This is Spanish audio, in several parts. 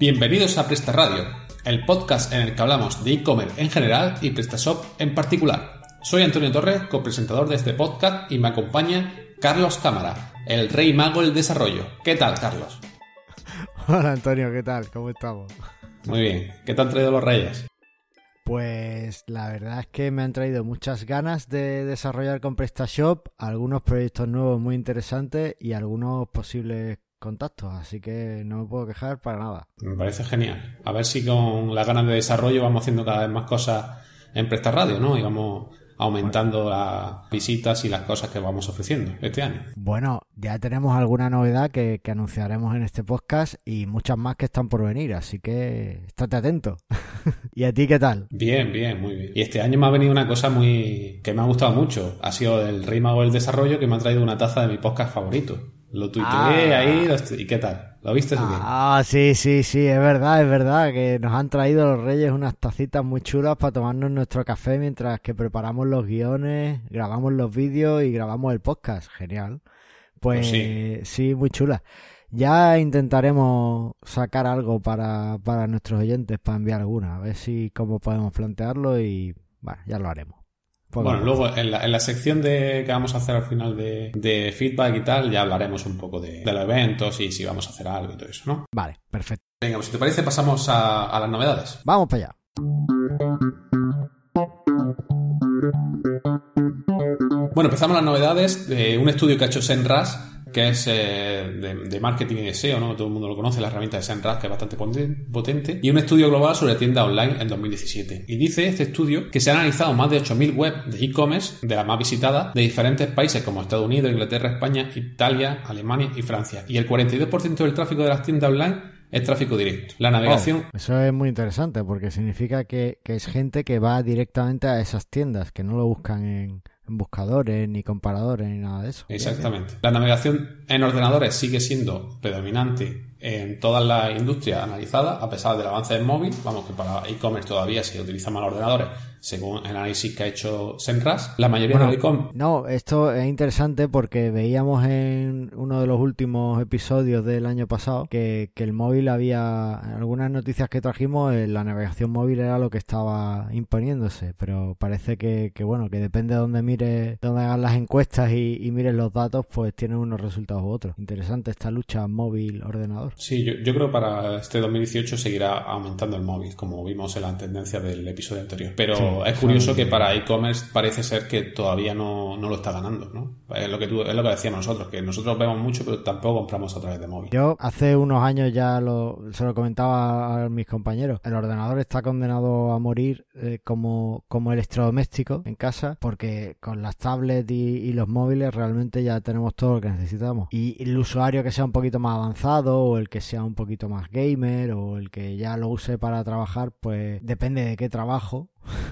Bienvenidos a Presta Radio, el podcast en el que hablamos de e-commerce en general y PrestaShop en particular. Soy Antonio Torres, copresentador de este podcast y me acompaña Carlos Cámara, el rey mago del desarrollo. ¿Qué tal, Carlos? Hola Antonio, ¿qué tal? ¿Cómo estamos? Muy bien. ¿Qué te han traído los reyes? Pues la verdad es que me han traído muchas ganas de desarrollar con PrestaShop, algunos proyectos nuevos muy interesantes y algunos posibles contactos, así que no me puedo quejar para nada. Me parece genial. A ver si con las ganas de desarrollo vamos haciendo cada vez más cosas en Presta Radio, ¿no? Y vamos aumentando las visitas y las cosas que vamos ofreciendo este año. Bueno, ya tenemos alguna novedad que, anunciaremos en este podcast y muchas más que están por venir, así que estate atento. ¿Y a ti qué tal? Bien, bien, muy bien. Y este año me ha venido una cosa muy que me ha gustado mucho. Ha sido el Rey Mago del Desarrollo que me ha traído una taza de mi podcast favorito. Lo tuiteé ah. ahí y ¿qué tal? ¿Lo viste? Ah, sí, sí, sí, es verdad, es verdad que nos han traído los Reyes unas tacitas muy chulas para tomarnos nuestro café mientras que preparamos los guiones, grabamos los vídeos y grabamos el podcast. Genial. Pues, pues sí. muy chula. Ya intentaremos sacar algo para, para nuestros oyentes, para enviar alguna, a ver si cómo podemos plantearlo y bueno, ya lo haremos. Bueno, luego en la, en la, sección de que vamos a hacer al final de, feedback y tal, ya hablaremos un poco de, los eventos y si vamos a hacer algo y todo eso, ¿no? Vale, perfecto. Venga, pues si te parece, pasamos a, a las novedades. Vamos para allá. Bueno, empezamos las novedades de un estudio que ha hecho Senras que es eh, de, marketing y de SEO, ¿no? Todo el mundo lo conoce, la herramienta de SEMrush, que es bastante potente, y un estudio global sobre tienda online en 2017. Y dice este estudio que se han analizado más de 8.000 web de e-commerce, de las más visitadas, de diferentes países como Estados Unidos, Inglaterra, España, Italia, Alemania y Francia. Y el 42% del tráfico de las tiendas online es tráfico directo. La navegación. Eso es muy interesante porque significa que, es gente que va directamente a esas tiendas, que no lo buscan en, buscadores, ni comparadores, ni nada de eso. Exactamente. La navegación en ordenadores sigue siendo predominante en todas las industrias analizadas, a pesar del avance del móvil. Vamos, que para e-commerce todavía se utilizan más ordenadores, según el análisis que ha hecho Senras. La mayoría de e-commerce. No, esto es interesante porque veíamos en uno de los últimos episodios del año pasado que, que el móvil había. algunas noticias que trajimos, eh, la navegación móvil era lo que estaba imponiéndose, pero parece que, que bueno, que depende de dónde mire, dónde hagan las encuestas y, y mires los datos, pues tienen unos resultados u otros. Interesante esta lucha móvil-ordenador. Sí, yo, yo creo que para este 2018 seguirá aumentando el móvil, como vimos en la tendencia del episodio anterior. Pero es curioso que para e-commerce parece ser que todavía no, lo está ganando, ¿no? Es lo que tú, es lo que decíamos nosotros, que nosotros vemos mucho, pero tampoco compramos a través de móvil. Yo hace unos años ya lo, se lo comentaba a mis compañeros. El ordenador está condenado a morir eh, como, como electrodoméstico en casa, porque con las tablets y, los móviles realmente ya tenemos todo lo que necesitamos. Y el usuario que sea un poquito más avanzado, o el que sea un poquito más gamer, o el que ya lo use para trabajar, pues depende de qué trabajo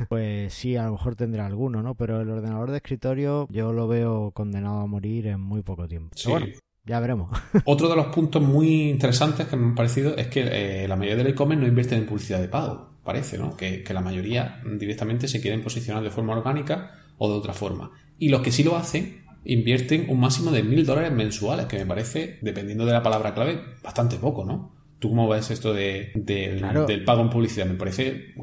pues sí, a lo mejor tendrá alguno, ¿no? Pero el ordenador de escritorio yo lo veo condenado a morir en muy poco tiempo. Sí. bueno, ya veremos. Otro de los puntos muy interesantes que me han parecido es que eh, la mayoría del e-commerce no invierten en publicidad de pago, parece, ¿no? Que, que la mayoría directamente se quieren posicionar de forma orgánica o de otra forma. Y los que sí lo hacen invierten un máximo de mil dólares mensuales, que me parece, dependiendo de la palabra clave, bastante poco, ¿no? ¿Tú cómo ves esto de, del pago en publicidad? Me parece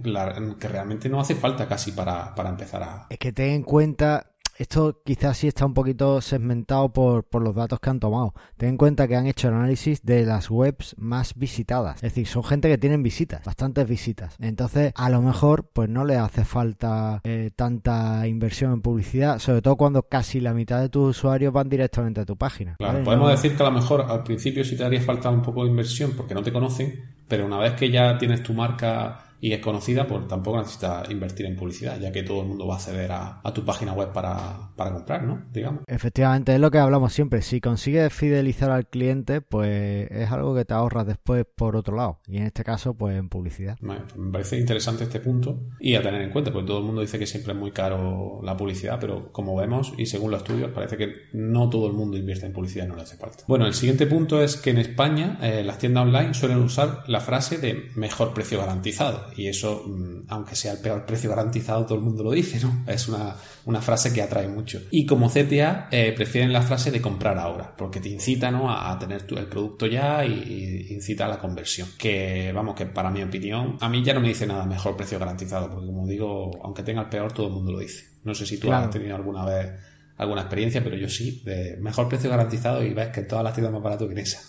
que realmente no hace falta casi para, para empezar a... Es que ten en cuenta esto quizás sí está un poquito segmentado por, por, los datos que han tomado. Ten en cuenta que han hecho el análisis de las webs más visitadas. Es decir, son gente que tienen visitas, bastantes visitas. Entonces, a lo mejor, pues no le hace falta eh, tanta inversión en publicidad, sobre todo cuando casi la mitad de tus usuarios van directamente a tu página. Claro, podemos decir que a lo mejor al principio sí te haría falta un poco de inversión porque no te conocen, pero una vez que ya tienes tu marca y es conocida, pues tampoco necesita invertir en publicidad, ya que todo el mundo va a acceder a, tu página web para, comprar, ¿no? Digamos. Efectivamente, es lo que hablamos siempre. Si consigues fidelizar al cliente, pues es algo que te ahorras después por otro lado. Y en este caso, pues en publicidad. Me parece interesante este punto y a tener en cuenta, porque todo el mundo dice que siempre es muy caro la publicidad, pero como vemos y según los estudios, parece que no todo el mundo invierte en publicidad, no le hace falta. Bueno, el siguiente punto es que en España eh, las tiendas online suelen usar la frase de mejor precio garantizado Y eso, mm, aunque sea el peor precio garantizado, todo el mundo lo dice, ¿no? Es una, una frase que atrae mucho. Y como CTA, eh, prefieren la frase de comprar ahora, porque te incita, ¿no? A, tener el producto ya y, incita a la conversión. Que, vamos, que para mi opinión, a mí ya no me dice nada mejor precio garantizado, porque como digo, aunque tenga el peor, todo el mundo lo dice. No sé si tú has tenido alguna vez alguna experiencia, pero yo sí, de mejor precio garantizado y ves que todas las tiendas más barato que esa.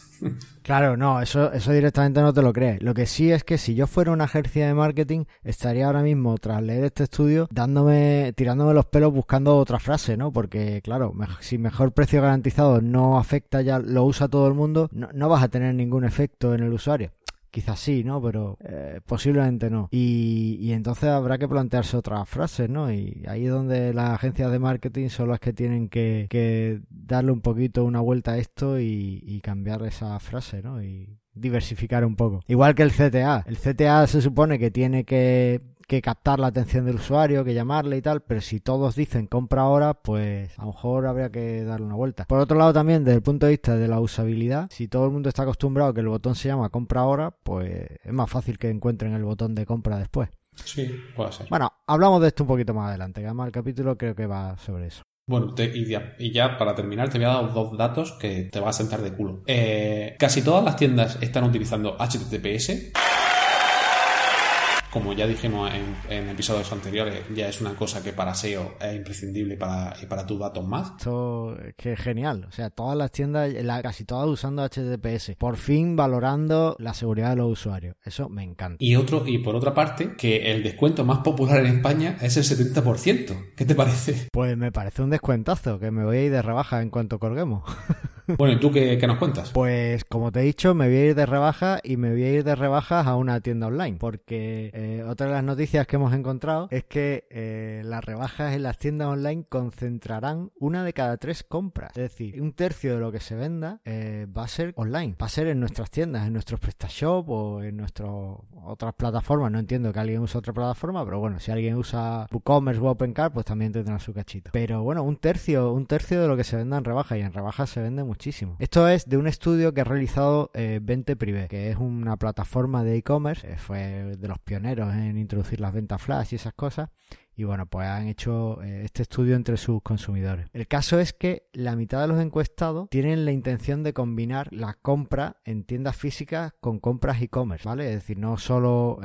Claro, no, eso, eso directamente no te lo crees. Lo que sí es que si yo fuera una agencia de marketing, estaría ahora mismo, tras leer este estudio, dándome, tirándome los pelos buscando otra frase, ¿no? Porque, claro, si mejor precio garantizado no afecta ya, lo usa todo el mundo, no, no vas a tener ningún efecto en el usuario quizás sí, ¿no? Pero eh, posiblemente no. Y, entonces habrá que plantearse otras frases, ¿no? Y ahí es donde las agencias de marketing son las que tienen que, darle un poquito una vuelta a esto y, y cambiar esa frase, ¿no? Y diversificar un poco. Igual que el CTA. El CTA se supone que tiene que que captar la atención del usuario, que llamarle y tal, pero si todos dicen compra ahora, pues a lo mejor habría que darle una vuelta. Por otro lado también, desde el punto de vista de la usabilidad, si todo el mundo está acostumbrado a que el botón se llama compra ahora, pues es más fácil que encuentren el botón de compra después. Sí, puede ser. Bueno, hablamos de esto un poquito más adelante, que además el capítulo creo que va sobre eso. Bueno, y, ya, para terminar te voy a dar dos datos que te va a sentar de culo. Eh, casi todas las tiendas están utilizando HTTPS como ya dijimos en, episodios anteriores, ya es una cosa que para SEO es imprescindible para, y para tus datos más. Esto es que es genial. O sea, todas las tiendas, casi todas usando HTTPS. Por fin valorando la seguridad de los usuarios. Eso me encanta. Y otro, y por otra parte, que el descuento más popular en España es el 70%. ¿Qué te parece? Pues me parece un descuentazo, que me voy a ir de rebaja en cuanto colguemos. Bueno, ¿y tú qué, nos cuentas? Pues como te he dicho, me voy a ir de rebaja y me voy a ir de rebajas a una tienda online, porque eh, otra de las noticias que hemos encontrado es que eh, las rebajas en las tiendas online concentrarán una de cada tres compras. Es decir, un tercio de lo que se venda eh, va a ser online, va a ser en nuestras tiendas, en nuestros PrestaShop o en nuestras otras plataformas. No entiendo que alguien use otra plataforma, pero bueno, si alguien usa WooCommerce o OpenCart, pues también tendrá su cachito. Pero bueno, un tercio, un tercio de lo que se venda en rebaja y en rebajas se vende mucho muchísimo. Esto es de un estudio que ha realizado eh, Vente Privé, que es una plataforma de e-commerce, eh, fue de los pioneros en introducir las ventas flash y esas cosas. Y bueno, pues han hecho eh, este estudio entre sus consumidores. El caso es que la mitad de los encuestados tienen la intención de combinar la compra en tiendas físicas con compras e-commerce, ¿vale? Es decir, no solo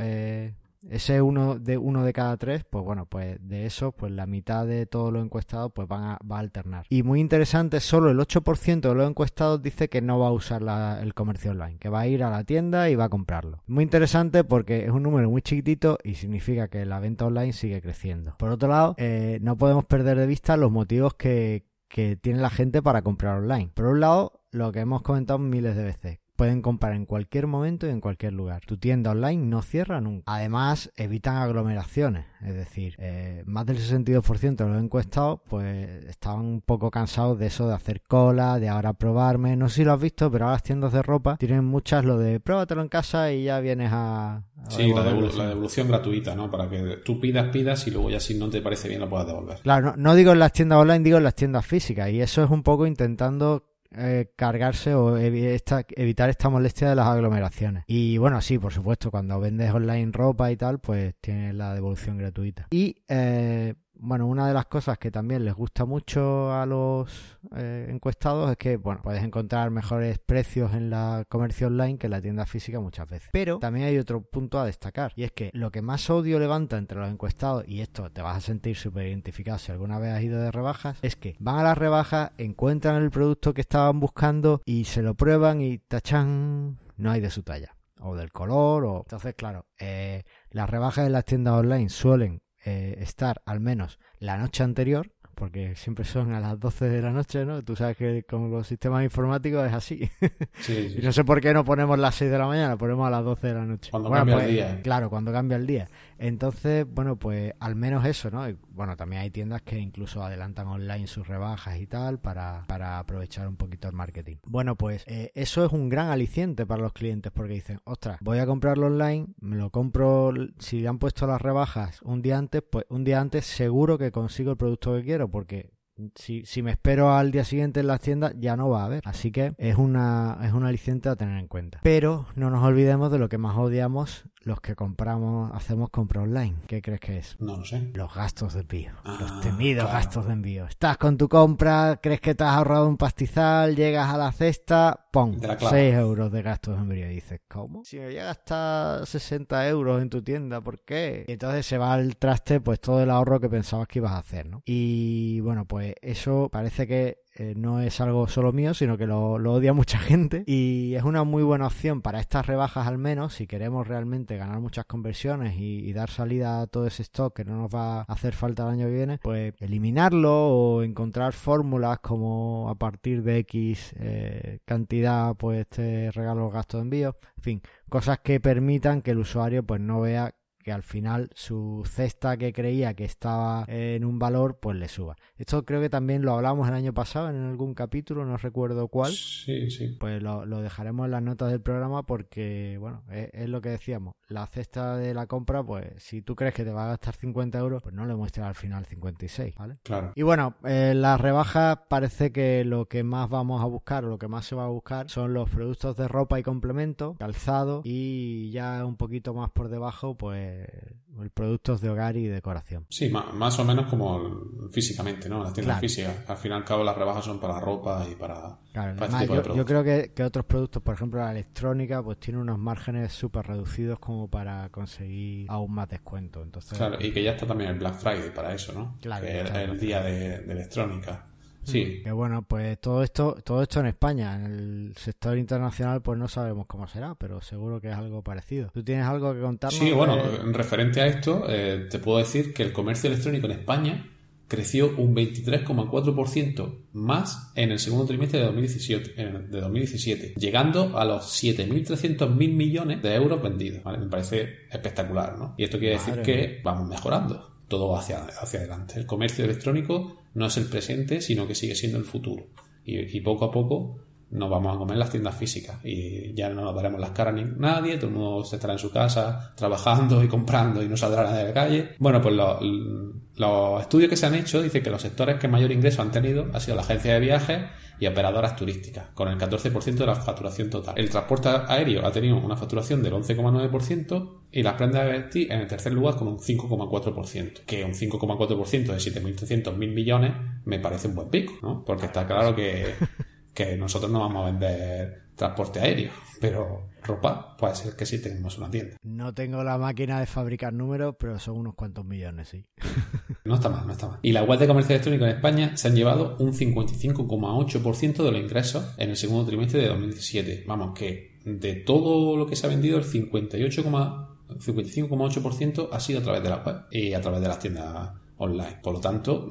ese uno de uno de cada tres, pues bueno, pues de eso, pues la mitad de todos los encuestados pues van a, va a alternar. Y muy interesante, solo el 8% de los encuestados dice que no va a usar el comercio online, que va a ir a la tienda y va a comprarlo. Muy interesante porque es un número muy chiquitito y significa que la venta online sigue creciendo. Por otro lado, eh, no podemos perder de vista los motivos que, que tiene la gente para comprar online. Por un lado, lo que hemos comentado miles de veces, pueden comprar en cualquier momento y en cualquier lugar. Tu tienda online no cierra nunca. Además, evitan aglomeraciones. Es decir, eh, más del 62% de los encuestados pues estaban un poco cansados de eso de hacer cola, de ahora probarme. No sé si lo has visto, pero ahora las tiendas de ropa tienen muchas lo de pruébatelo en casa y ya vienes a... sí, la, devolución gratuita, ¿no? Para que tú pidas, pidas y luego ya si no te parece bien lo puedas devolver. Claro, no, no digo en las tiendas online, digo en las tiendas físicas. Y eso es un poco intentando eh, cargarse o evitar esta molestia de las aglomeraciones. Y bueno, sí, por supuesto, cuando vendes online ropa y tal, pues tienes la devolución gratuita. Y eh, bueno, una de las cosas que también les gusta mucho a los eh, encuestados es que, bueno, puedes encontrar mejores precios en la comercio online que en la tienda física muchas veces. Pero también hay otro punto a destacar y es que lo que más odio levanta entre los encuestados, y esto te vas a sentir súper identificado si alguna vez has ido de rebajas, es que van a las rebajas, encuentran el producto que estaban buscando y se lo prueban y tachan, no hay de su talla o del color o entonces claro eh, las rebajas en las tiendas online suelen eh, estar al menos la noche anterior, porque siempre son a las 12 de la noche, ¿no? Tú sabes que con los sistemas informáticos es así. y no sé por qué no ponemos las 6 de la mañana, ponemos a las 12 de la noche. Cuando cambia el pues, día. Claro, cuando cambia el día. Entonces, bueno, pues al menos eso, ¿no? bueno, también hay tiendas que incluso adelantan online sus rebajas y tal para, para aprovechar un poquito el marketing. Bueno, pues eh, eso es un gran aliciente para los clientes porque dicen, ostras, voy a comprarlo online, me lo compro, si le han puesto las rebajas un día antes, pues un día antes seguro que consigo el producto que quiero porque si, si, me espero al día siguiente en las tiendas, ya no va a haber. Así que es una, es un aliciente a tener en cuenta. Pero no nos olvidemos de lo que más odiamos los que compramos, hacemos compra online. ¿Qué crees que es? No lo sé. Los gastos de envío. Ah, los temidos claro. gastos de envío. Estás con tu compra, crees que te has ahorrado un pastizal, llegas a la cesta, ¡pum! De la clava. 6 euros de gastos de envío. Y dices, ¿cómo? Si me voy a gastar 60 euros en tu tienda, ¿por qué? Y entonces se va al traste pues todo el ahorro que pensabas que ibas a hacer, ¿no? Y bueno, pues eso parece que no es algo solo mío, sino que lo, odia mucha gente. Y es una muy buena opción para estas rebajas al menos, si queremos realmente ganar muchas conversiones y, dar salida a todo ese stock que no nos va a hacer falta el año que viene, pues eliminarlo o encontrar fórmulas como a partir de X eh, cantidad pues te regalo los gastos de envío, en fin, cosas que permitan que el usuario pues no vea que al final su cesta que creía que estaba en un valor, pues le suba. Esto creo que también lo hablamos el año pasado en algún capítulo, no recuerdo cuál. Sí, sí. Pues lo, lo dejaremos en las notas del programa porque, bueno, es, es, lo que decíamos. La cesta de la compra, pues si tú crees que te va a gastar 50 euros, pues no le muestres al final 56, ¿vale? Claro. Y bueno, eh, las rebajas parece que lo que más vamos a buscar o lo que más se va a buscar son los productos de ropa y complemento, calzado y ya un poquito más por debajo, pues productos de hogar y decoración. Sí, más, más o menos como físicamente, ¿no? Las tiendas claro. físicas. Al fin y al cabo las rebajas son para ropa y para, claro, para además, este tipo yo, de yo, creo que, que, otros productos, por ejemplo la electrónica, pues tiene unos márgenes súper reducidos como para conseguir aún más descuento. Entonces, claro, y que ya está también el Black Friday para eso, ¿no? Claro. Que es el día de, de electrónica. Sí. Que bueno, pues todo esto, todo esto en España, en el sector internacional, pues no sabemos cómo será, pero seguro que es algo parecido. ¿Tú tienes algo que contarnos? Sí, bueno, en referente a esto, eh, te puedo decir que el comercio electrónico en España creció un 23,4% más en el segundo trimestre de 2017, de 2017 llegando a los 7.300.000 millones de euros vendidos. ¿vale? Me parece espectacular, ¿no? Y esto quiere Madre decir que vamos mejorando todo hacia, hacia adelante. El comercio electrónico no es el presente, sino que sigue siendo el futuro. Y, y, poco a poco nos vamos a comer las tiendas físicas y ya no nos daremos las caras ni nadie, todo el mundo estará en su casa trabajando y comprando y no saldrá nadie de la calle. Bueno, pues los, los estudios que se han hecho dicen que los sectores que mayor ingreso han tenido ha sido la agencia de viajes y operadoras turísticas, con el 14% de la facturación total. El transporte aéreo ha tenido una facturación del 11,9% y las prendas de vestir en el tercer lugar con un 5,4%. Que un 5,4% de 7.300.000 millones me parece un buen pico, ¿no? Porque está claro que, que nosotros no vamos a vender transporte aéreo, pero ropa puede ser que sí tenemos una tienda. No tengo la máquina de fabricar números, pero son unos cuantos millones, sí. No está mal, no está mal. Y la web de comercio electrónico en España se han llevado un 55,8% de los ingresos en el segundo trimestre de 2017. Vamos, que de todo lo que se ha vendido, el 58, 55,8% ha sido a través de la web y a través de las tiendas online. Por lo tanto,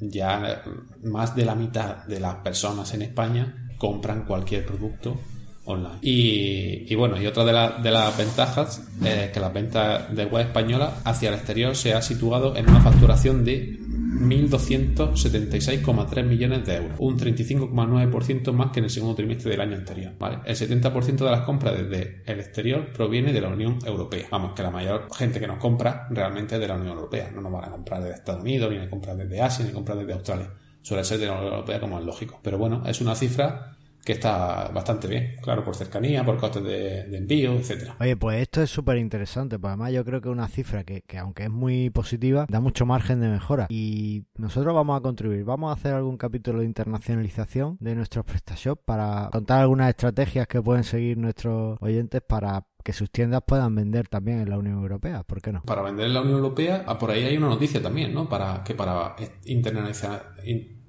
ya más de la mitad de las personas en España compran cualquier producto online. Y, bueno, y otra de, la, de las ventajas es que las ventas de web española hacia el exterior se ha situado en una facturación de 1.276,3 millones de euros, un 35,9% más que en el segundo trimestre del año anterior. ¿vale? El 70% de las compras desde el exterior proviene de la Unión Europea. Vamos, que la mayor gente que nos compra realmente es de la Unión Europea. No nos van a comprar desde Estados Unidos, ni a comprar desde Asia, ni comprar desde Australia. Suele ser de la Unión Europea como es lógico. Pero bueno, es una cifra que está bastante bien, claro, por cercanía, por costes de, de envío, etcétera. Oye, pues esto es súper interesante, pues además yo creo que es una cifra que, que, aunque es muy positiva, da mucho margen de mejora. Y nosotros vamos a contribuir, vamos a hacer algún capítulo de internacionalización de nuestros PrestaShop para contar algunas estrategias que pueden seguir nuestros oyentes para que sus tiendas puedan vender también en la Unión Europea, ¿por qué no? Para vender en la Unión Europea, ah, por ahí hay una noticia también, ¿no? Para que para internacionalizar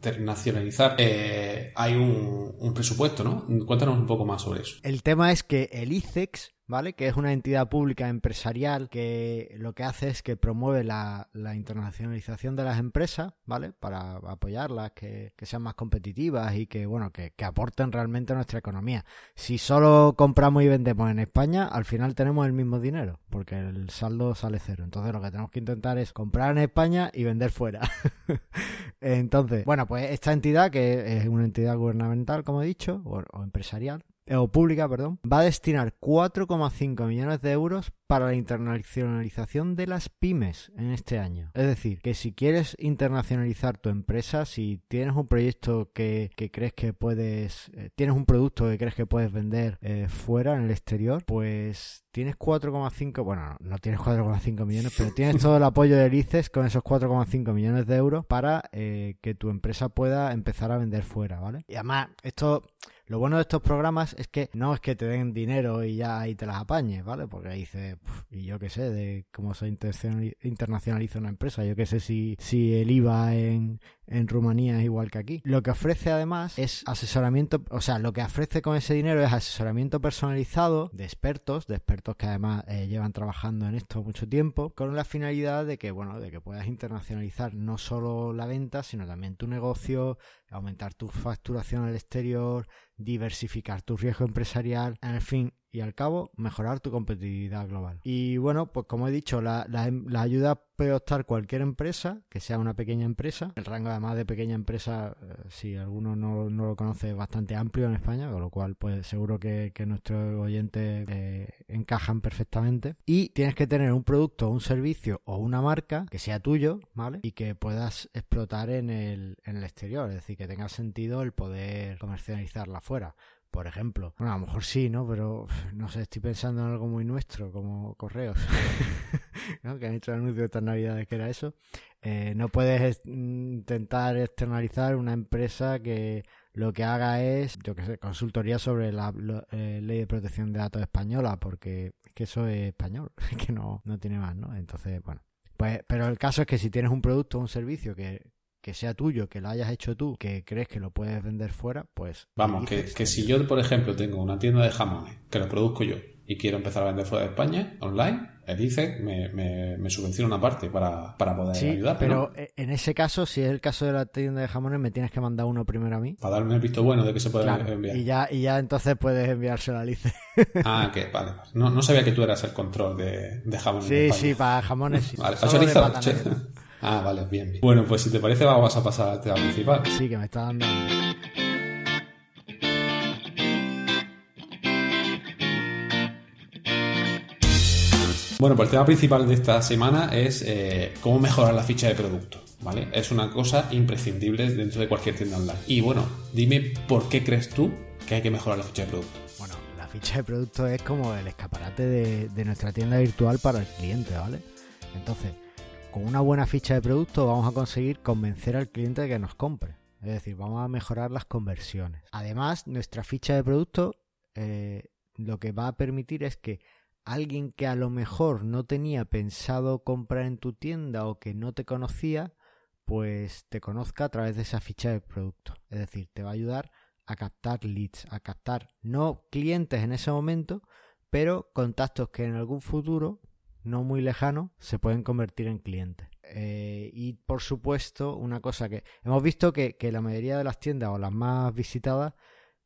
internacionalizar eh, hay un, un, presupuesto, ¿no? Cuéntanos un poco más sobre eso. El tema es que el ICEX, ¿vale? Que es una entidad pública empresarial que lo que hace es que promueve la, internacionalización de las empresas, ¿vale? Para apoyarlas, que, sean más competitivas y que, bueno, que, aporten realmente a nuestra economía. Si solo compramos y vendemos en España, al final tenemos el mismo dinero, porque el saldo sale cero. Entonces lo que tenemos que intentar es comprar en España y vender fuera. Entonces, bueno, pues esta entidad, que es una entidad gubernamental, como he dicho, o, empresarial, o pública, perdón, va a destinar 4,5 millones de euros para la internacionalización de las pymes en este año. Es decir, que si quieres internacionalizar tu empresa, si tienes un proyecto que, crees que puedes, eh, tienes un producto que crees que puedes vender eh, fuera, en el exterior, pues tienes 4,5, bueno, no tienes 4,5 millones, pero tienes todo el apoyo de ICES con esos 4,5 millones de euros para que tu empresa pueda empezar a vender fuera, ¿vale? Y además, esto lo bueno de estos programas es que no es que te den dinero y ya ahí te las apañes, ¿vale? Porque ahí dices, y yo qué sé, de cómo se internacionaliza una empresa, yo qué sé si, si el IVA en, en Rumanía es igual que aquí. Lo que ofrece además es asesoramiento, o sea, lo que ofrece con ese dinero es asesoramiento personalizado de expertos, de expertos que además eh, llevan trabajando en esto mucho tiempo, con la finalidad de que, bueno, de que puedas internacionalizar no solo la venta, sino también tu negocio, aumentar tu facturación al exterior, diversificar tu riesgo empresarial, en fin, y al cabo mejorar tu competitividad global. Y bueno, pues como he dicho, la, ayuda puede optar cualquier empresa, que sea una pequeña empresa. El rango además de pequeña empresa, eh, si alguno no, lo conoce, es bastante amplio en España, con lo cual pues seguro que, nuestros oyentes eh, encajan perfectamente. Y tienes que tener un producto, un servicio o una marca que sea tuyo, ¿vale? Y que puedas explotar en el, en el exterior, es decir, que tenga sentido el poder comercializarla fuera por ejemplo. Bueno, a lo mejor sí, ¿no? Pero no sé, estoy pensando en algo muy nuestro, como correos, ¿no? Que han hecho el anuncio de estas navidades que era eso. Eh, no puedes intentar externalizar una empresa que lo que haga es, yo qué sé, consultoría sobre la eh, ley de protección de datos española, porque es que eso es español, que no, no tiene más, ¿no? Entonces, bueno. Pues, pero el caso es que si tienes un producto o un servicio que que sea tuyo, que lo hayas hecho tú, que crees que lo puedes vender fuera, pues... Vamos, que, que si yo, por ejemplo, tengo una tienda de jamones, que lo produzco yo, y quiero empezar a vender fuera de España, online, el ICE me, me, subvenciona una parte para, poder sí, ayudar. Pero en ese caso, si es el caso de la tienda de jamones, me tienes que mandar uno primero a mí. Para darme el visto bueno de que se puede enviar. Y ya, y ya entonces puedes enviárselo al ICE. ah, que vale. No, no sabía que tú eras el control de, de jamones. Sí, sí, para jamones. Sí. Vale, para Ah, vale, bien, bien. Bueno, pues si te parece, vamos a pasar al tema principal. Sí, que me está dando. Bueno, pues el tema principal de esta semana es eh, cómo mejorar la ficha de producto. ¿Vale? Es una cosa imprescindible dentro de cualquier tienda online. Y bueno, dime por qué crees tú que hay que mejorar la ficha de producto. Bueno, la ficha de producto es como el escaparate de, de nuestra tienda virtual para el cliente, ¿vale? Entonces, con una buena ficha de producto vamos a conseguir convencer al cliente de que nos compre. Es decir, vamos a mejorar las conversiones. Además, nuestra ficha de producto eh, lo que va a permitir es que alguien que a lo mejor no tenía pensado comprar en tu tienda o que no te conocía, pues te conozca a través de esa ficha de producto. Es decir, te va a ayudar a captar leads, a captar no clientes en ese momento, pero contactos que en algún futuro no muy lejano se pueden convertir en clientes. Eh, y por supuesto, una cosa que hemos visto que, la mayoría de las tiendas o las más visitadas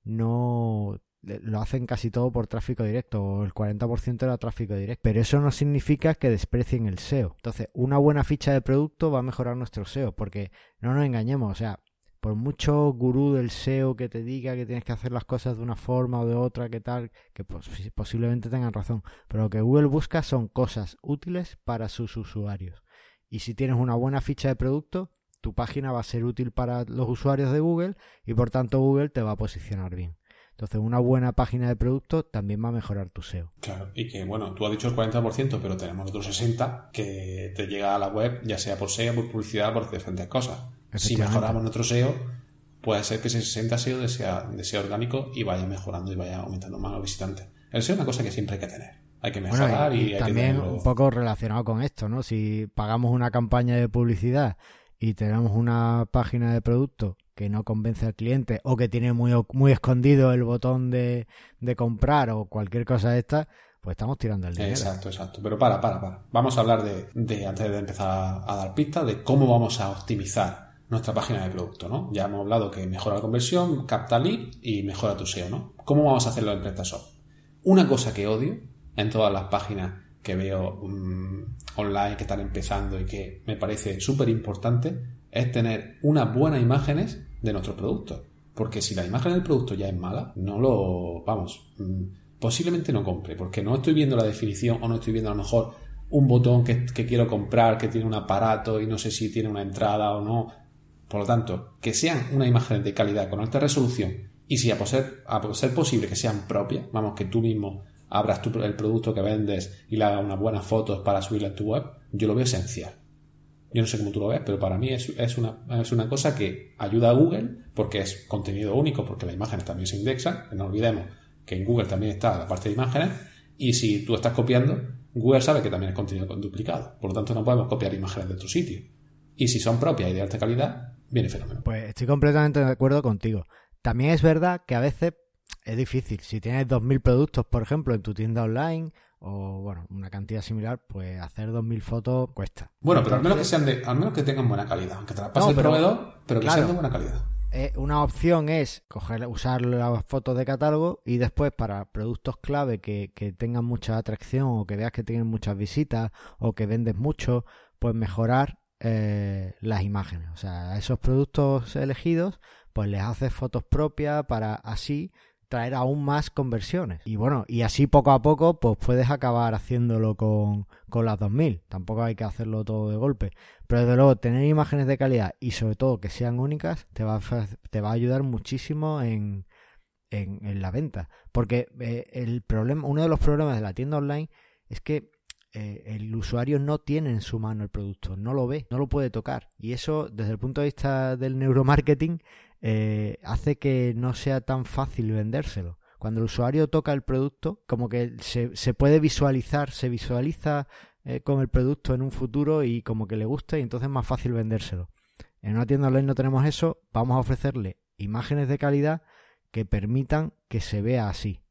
no lo hacen casi todo por tráfico directo o el 40% era tráfico directo. Pero eso no significa que desprecien el SEO. Entonces, una buena ficha de producto va a mejorar nuestro SEO porque no nos engañemos, o sea, por mucho gurú del SEO que te diga que tienes que hacer las cosas de una forma o de otra, que tal, que posiblemente tengan razón, pero lo que Google busca son cosas útiles para sus usuarios. Y si tienes una buena ficha de producto, tu página va a ser útil para los usuarios de Google y por tanto Google te va a posicionar bien. Entonces, una buena página de producto también va a mejorar tu SEO. Claro, y que, bueno, tú has dicho el 40%, pero tenemos otros 60% que te llega a la web, ya sea por SEO, por publicidad, por diferentes cosas si mejoramos nuestro SEO, puede ser que ese 60 SEO sea, de orgánico y vaya mejorando y vaya aumentando más los visitantes. El SEO es una cosa que siempre hay que tener. Hay que mejorar y, también un poco relacionado con esto, ¿no? Si pagamos una campaña de publicidad y tenemos una página de producto que no convence al cliente o que tiene muy, muy escondido el botón de, de comprar o cualquier cosa de esta, pues estamos tirando el dinero. Exacto, exacto. Pero para, para, para. Vamos a hablar de, de antes de empezar a dar pistas, de cómo vamos a optimizar nuestra página de producto, ¿no? Ya hemos hablado que mejora la conversión, capta lead y mejora tu SEO, ¿no? ¿Cómo vamos a hacerlo en PrestaShop? Una cosa que odio en todas las páginas que veo mm, online que están empezando y que me parece súper importante es tener unas buenas imágenes de nuestros productos. Porque si la imagen del producto ya es mala, no lo, vamos, mm, posiblemente no compre, porque no estoy viendo la definición o no estoy viendo a lo mejor un botón que, quiero comprar que tiene un aparato y no sé si tiene una entrada o no. Por lo tanto, que sean una imagen de calidad con alta resolución y si a ser, a ser posible que sean propias, vamos, que tú mismo abras el producto que vendes y le hagas unas buenas fotos para subirla a tu web, yo lo veo esencial. Yo no sé cómo tú lo ves, pero para mí es, es, una, es una cosa que ayuda a Google porque es contenido único, porque las imágenes también se indexan. No olvidemos que en Google también está la parte de imágenes y si tú estás copiando, Google sabe que también es contenido duplicado. Por lo tanto, no podemos copiar imágenes de otro sitio. Y si son propias y de alta calidad, viene fenómeno. Pues estoy completamente de acuerdo contigo. También es verdad que a veces es difícil. Si tienes 2.000 productos, por ejemplo, en tu tienda online o bueno, una cantidad similar, pues hacer 2.000 fotos cuesta. Bueno, pero al menos que sean de, al menos que tengan buena calidad, aunque te la pase el proveedor, pero que sean de buena calidad. Eh, una opción es coger, usar las fotos de catálogo y después para productos clave que, que tengan mucha atracción o que veas que tienen muchas visitas o que vendes mucho, pues mejorar eh, las imágenes. O sea, a esos productos elegidos, pues les haces fotos propias para así traer aún más conversiones. Y bueno, y así poco a poco, pues puedes acabar haciéndolo con, con las 2000. Tampoco hay que hacerlo todo de golpe. Pero desde luego, tener imágenes de calidad y sobre todo que sean únicas, te va a, te va a ayudar muchísimo en, en, la venta. Porque eh, el problema, uno de los problemas de la tienda online es que eh, el usuario no tiene en su mano el producto, no lo ve, no lo puede tocar. Y eso, desde el punto de vista del neuromarketing, eh, hace que no sea tan fácil vendérselo. Cuando el usuario toca el producto, como que se, se puede visualizar, se visualiza eh, con el producto en un futuro y como que le gusta y entonces es más fácil vendérselo. En una tienda online no tenemos eso, vamos a ofrecerle imágenes de calidad que permitan que se vea así,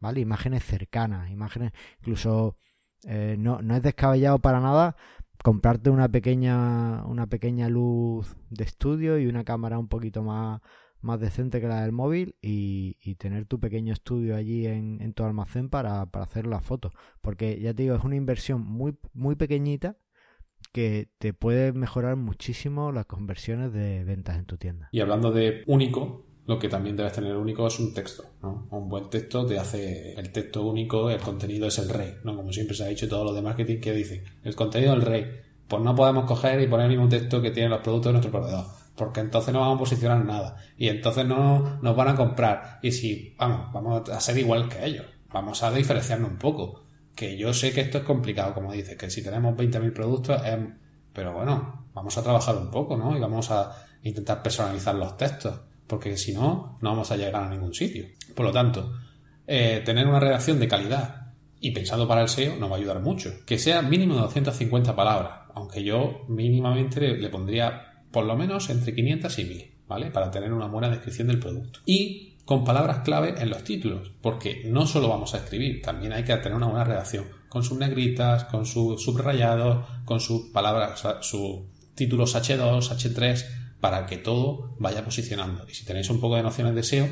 ¿vale? Imágenes cercanas, imágenes, incluso eh, no, no es descabellado para nada comprarte una pequeña, una pequeña luz de estudio y una cámara un poquito más, más decente que la del móvil y, tener tu pequeño estudio allí en, tu almacén para, hacer las fotos. Porque ya te digo, es una inversión muy, muy pequeñita que te puede mejorar muchísimo las conversiones de ventas en tu tienda. Y hablando de único, lo que también debes tener único es un texto. Un buen texto te hace el texto único, el contenido es el rey, ¿no? Como siempre se ha dicho todo lo de marketing que dicen, el contenido es el rey. Pues no podemos coger y poner el mismo texto que tienen los productos de nuestro proveedor, porque entonces no vamos a posicionar nada y entonces no nos van a comprar. Y si, vamos, vamos a ser igual que ellos, vamos a diferenciarnos un poco. Que yo sé que esto es complicado, como dices, que si tenemos 20.000 productos, pero bueno, vamos a trabajar un poco, ¿no? Y vamos a intentar personalizar los textos porque si no, no vamos a llegar a ningún sitio. Por lo tanto, eh, tener una redacción de calidad y pensando para el SEO nos va a ayudar mucho. Que sea mínimo de 250 palabras, aunque yo mínimamente le, pondría por lo menos entre 500 y 1000, ¿vale? Para tener una buena descripción del producto. Y con palabras clave en los títulos, porque no solo vamos a escribir, también hay que tener una buena redacción, con sus negritas, con sus subrayados, con sus palabras, sus títulos H2, H3, para que todo vaya posicionando. Y si tenéis un poco de nociones de SEO,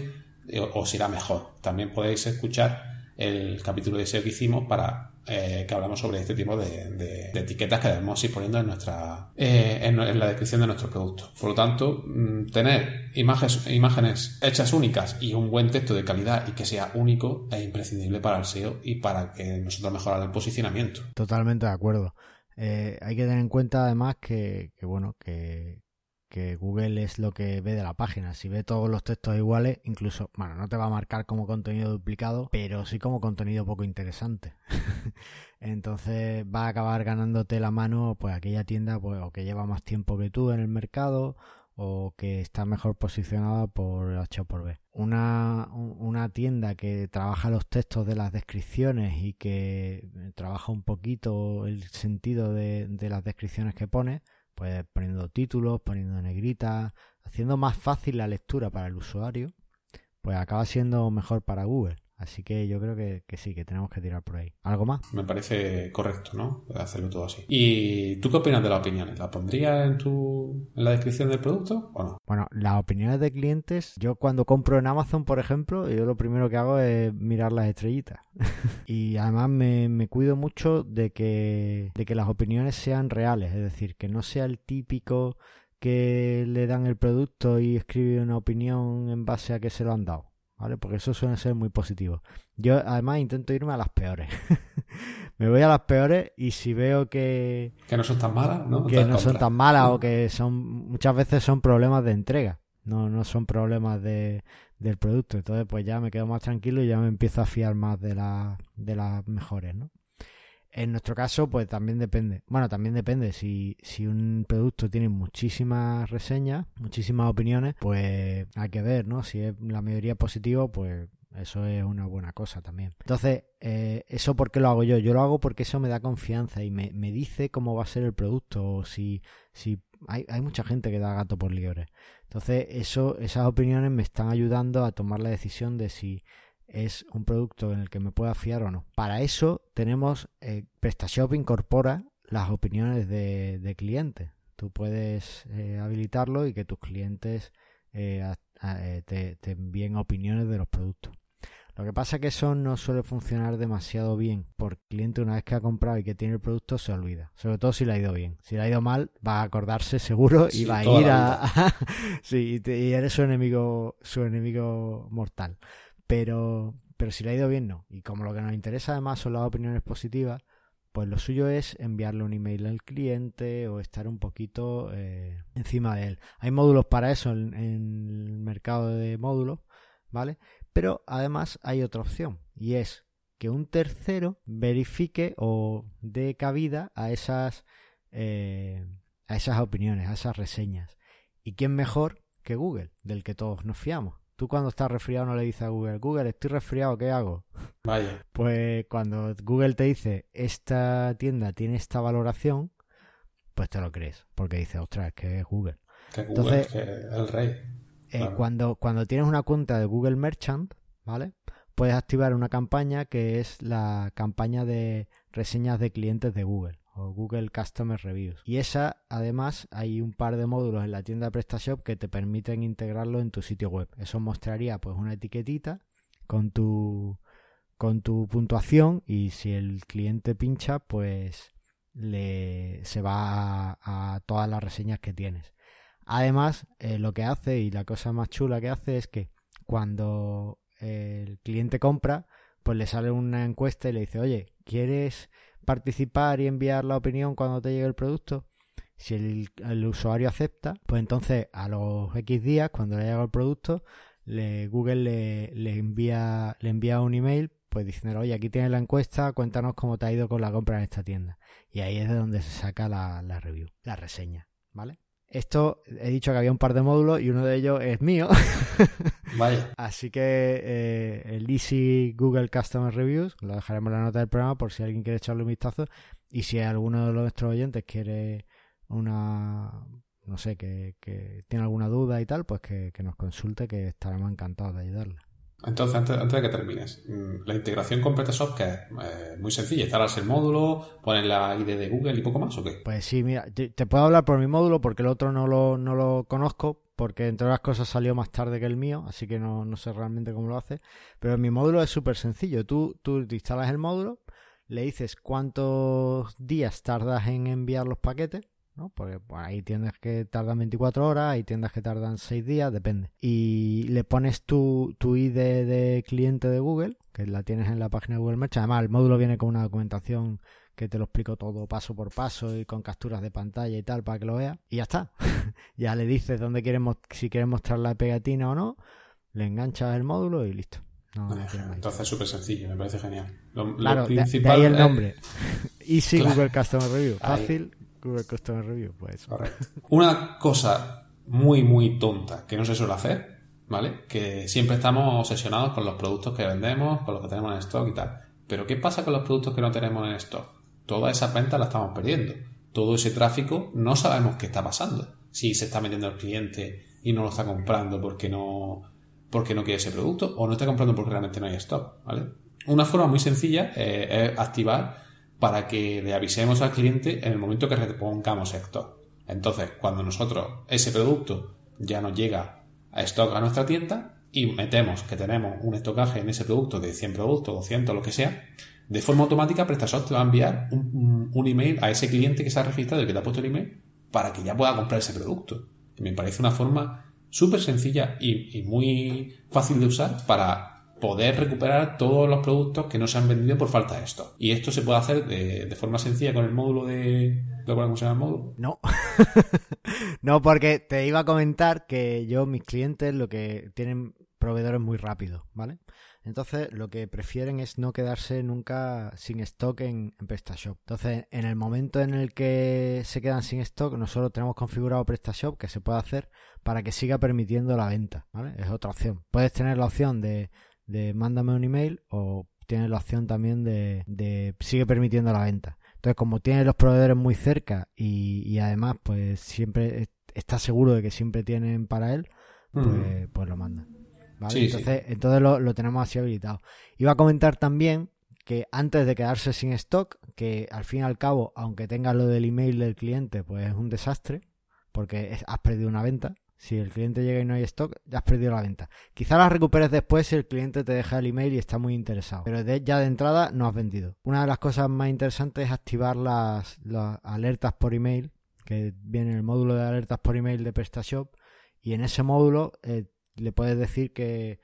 eh, os irá mejor. También podéis escuchar el capítulo de SEO que hicimos para eh, que hablamos sobre este tipo de, etiquetas que debemos ir poniendo en nuestra eh, en, la descripción de nuestro producto. Por lo tanto, mm, tener imágenes, imágenes hechas únicas y un buen texto de calidad y que sea único es imprescindible para el SEO y para que nosotros mejorar el posicionamiento. Totalmente de acuerdo. hay que tener en cuenta además que bueno que, que Google es lo que ve de la página. Si ve todos los textos iguales, incluso, bueno, no te va a marcar como contenido duplicado, pero sí como contenido poco interesante. Entonces va a acabar ganándote la mano, pues aquella tienda, pues, o que lleva más tiempo que tú en el mercado, o que está mejor posicionada por H o por B. Una, una tienda que trabaja los textos de las descripciones y que trabaja un poquito el sentido de, de las descripciones que pone, pues poniendo títulos, poniendo negritas, haciendo más fácil la lectura para el usuario, pues acaba siendo mejor para Google. Así que yo creo que, sí, que tenemos que tirar por ahí. ¿Algo más? Me parece correcto, ¿no? Hacerlo todo así. ¿Y tú qué opinas de las opiniones? ¿Las pondrías en tu en la descripción del producto o no? Bueno, las opiniones de clientes, yo cuando compro en Amazon, por ejemplo, yo lo primero que hago es mirar las estrellitas. y además me, me, cuido mucho de que, de que las opiniones sean reales, es decir, que no sea el típico que le dan el producto y escribe una opinión en base a que se lo han dado. ¿Vale? Porque eso suele ser muy positivo. Yo además intento irme a las peores. me voy a las peores y si veo que... Que no son tan malas, ¿no? Que no son tan malas o que son... Muchas veces son problemas de entrega. No, no son problemas de, del producto. Entonces pues ya me quedo más tranquilo y ya me empiezo a fiar más de, la, de las mejores, ¿no? En nuestro caso, pues también depende. Bueno, también depende. Si, si un producto tiene muchísimas reseñas, muchísimas opiniones, pues hay que ver, ¿no? Si es la mayoría positivo, pues eso es una buena cosa también. Entonces, eh, ¿eso por qué lo hago yo? Yo lo hago porque eso me da confianza y me, me dice cómo va a ser el producto. O si, si hay, hay mucha gente que da gato por liebre. Entonces, eso, esas opiniones me están ayudando a tomar la decisión de si es un producto en el que me pueda fiar o no. Para eso tenemos, eh, PrestaShop incorpora las opiniones de, clientes. Tú puedes eh, habilitarlo y que tus clientes eh, te, envíen opiniones de los productos. Lo que pasa es que eso no suele funcionar demasiado bien, porque el cliente una vez que ha comprado y que tiene el producto se olvida, sobre todo si le ha ido bien. Si le ha ido mal, va a acordarse seguro y va a ir a... sí, y eres su enemigo, su enemigo mortal. Pero, pero si le ha ido bien, no. Y como lo que nos interesa además son las opiniones positivas, pues lo suyo es enviarle un email al cliente o estar un poquito eh, encima de él. Hay módulos para eso en, el mercado de módulos, ¿vale? Pero además hay otra opción y es que un tercero verifique o dé cabida a esas, eh, a esas opiniones, a esas reseñas. ¿Y quién mejor que Google, del que todos nos fiamos? Tú cuando estás resfriado no le dices a Google, Google, estoy resfriado, ¿qué hago? Vaya. Pues cuando Google te dice, esta tienda tiene esta valoración, pues te lo crees, porque dices, ostras, es que es Google. Que Google Entonces, el rey. Eh, cuando, cuando tienes una cuenta de Google Merchant, ¿vale? Puedes activar una campaña que es la campaña de reseñas de clientes de Google o Google Customer Reviews. Y esa, además, hay un par de módulos en la tienda PrestaShop que te permiten integrarlo en tu sitio web. Eso mostraría pues una etiquetita con tu con tu puntuación y si el cliente pincha, pues le se va a, todas las reseñas que tienes. Además, eh, lo que hace y la cosa más chula que hace es que cuando el cliente compra, pues le sale una encuesta y le dice, oye, ¿quieres participar y enviar la opinión cuando te llegue el producto. Si el, usuario acepta, pues entonces a los X días, cuando le llega el producto, le, Google le, envía, le envía un email pues diciendo, oye, aquí tienes la encuesta, cuéntanos cómo te ha ido con la compra en esta tienda. Y ahí es de donde se saca la, la review, la reseña, ¿vale? Esto he dicho que había un par de módulos y uno de ellos es mío. Vaya. Así que eh, el Easy Google Customer Reviews, lo dejaremos en la nota del programa por si alguien quiere echarle un vistazo. Y si alguno de nuestros oyentes quiere una, no sé, que, tiene alguna duda y tal, pues que, que nos consulte, que estaremos encantados de ayudarle. Entonces, antes, de que termines, mm, la integración con PrestaShop que es eh, muy sencilla, instalas el módulo, pones la ID de Google y poco más, ¿o qué? Pues sí, mira, te, puedo hablar por mi módulo porque el otro no lo, no lo conozco, porque entre otras cosas salió más tarde que el mío, así que no, no sé realmente cómo lo hace. Pero mi módulo es súper sencillo. Tú, tú te instalas el módulo, le dices cuántos días tardas en enviar los paquetes ¿no? Porque hay tiendas que tardan 24 horas, hay tiendas que tardan 6 días, depende. Y le pones tu, tu ID de cliente de Google, que la tienes en la página de Google Merchant. Además, el módulo viene con una documentación que te lo explico todo paso por paso y con capturas de pantalla y tal para que lo veas. Y ya está. ya le dices dónde queremos, si quieres mostrar la pegatina o no, le enganchas el módulo y listo. Entonces es súper sencillo, me parece genial. Lo, claro, principal de, ahí el nombre. Easy Google Customer Review. Fácil, Google Customer Review, pues. Una cosa muy, muy tonta que no se suele hacer, ¿vale? Que siempre estamos obsesionados con los productos que vendemos, con los que tenemos en stock y tal. Pero ¿qué pasa con los productos que no tenemos en stock? Todas esas ventas las estamos perdiendo. Todo ese tráfico no sabemos qué está pasando. Si se está metiendo el cliente y no lo está comprando porque no, porque no quiere ese producto o no está comprando porque realmente no hay stock, ¿vale? Una forma muy sencilla eh, es activar para que le avisemos al cliente en el momento que repongamos stock. Entonces, cuando nosotros ese producto ya nos llega a stock a nuestra tienda y metemos que tenemos un estocaje en ese producto de 100 productos, 200, lo que sea, de forma automática PrestaShop te va a enviar un, email a ese cliente que se ha registrado y que te ha puesto el email para que ya pueda comprar ese producto. Me parece una forma súper sencilla y, muy fácil de usar para poder recuperar todos los productos que no se han vendido por falta de esto. Y esto se puede hacer de, forma sencilla con el módulo de... ¿Cómo se llama el módulo? No. no, porque te iba a comentar que yo, mis clientes, lo que tienen proveedores muy rápidos, ¿vale? Entonces, lo que prefieren es no quedarse nunca sin stock en, PrestaShop. Entonces, en el momento en el que se quedan sin stock, nosotros tenemos configurado PrestaShop que se puede hacer para que siga permitiendo la venta, ¿vale? Es otra opción. Puedes tener la opción de, de mándame un email o tienes la opción también de, de sigue permitiendo la venta. Entonces, como tienes los proveedores muy cerca y, y además, pues siempre está seguro de que siempre tienen para él, pues, mm. pues lo mandan entonces, entonces lo, tenemos así habilitado. Iba a comentar también que antes de quedarse sin stock, que al fin y al cabo, aunque tengas lo del email del cliente, pues es un desastre, porque has perdido una venta. Si el cliente llega y no hay stock, ya has perdido la venta. Quizá la recuperes después si el cliente te deja el email y está muy interesado. Pero ya de entrada no has vendido. Una de las cosas más interesantes es activar las, alertas por email, que viene en el módulo de alertas por email de PrestaShop. Y en ese módulo eh, le puedes decir que,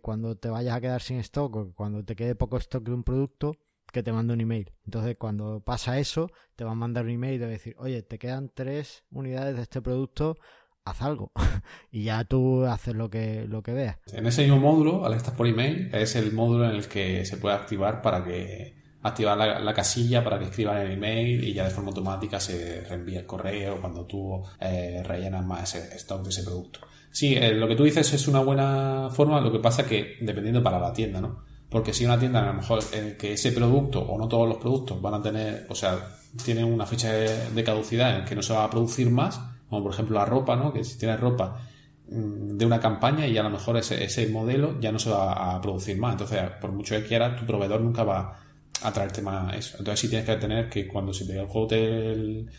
cuando te vayas a quedar sin stock o cuando te quede poco stock de un producto, que te mande un email. Entonces, cuando pasa eso, te va a mandar un email y te va a decir, oye, te quedan tres unidades de este producto, haz algo. y ya tú haces lo que, lo que veas. En ese mismo módulo, alertas por email, es el módulo en el que se puede activar para que activar la, casilla para que escriban el email y ya de forma automática se reenvía el correo cuando tú eh, rellenas más ese stock de ese producto. Sí, eh, lo que tú dices es una buena forma, lo que pasa que dependiendo para la tienda, ¿no? Porque si una tienda a lo mejor en que ese producto o no todos los productos van a tener, o sea, tienen una fecha de caducidad en que no se va a producir más, como por ejemplo la ropa, ¿no? Que si tienes ropa mm, de una campaña y a lo mejor ese, ese modelo ya no se va a producir más. Entonces, por mucho que quieras, tu proveedor nunca va a traerte más eso. Entonces sí tienes que tener que cuando se te el juego el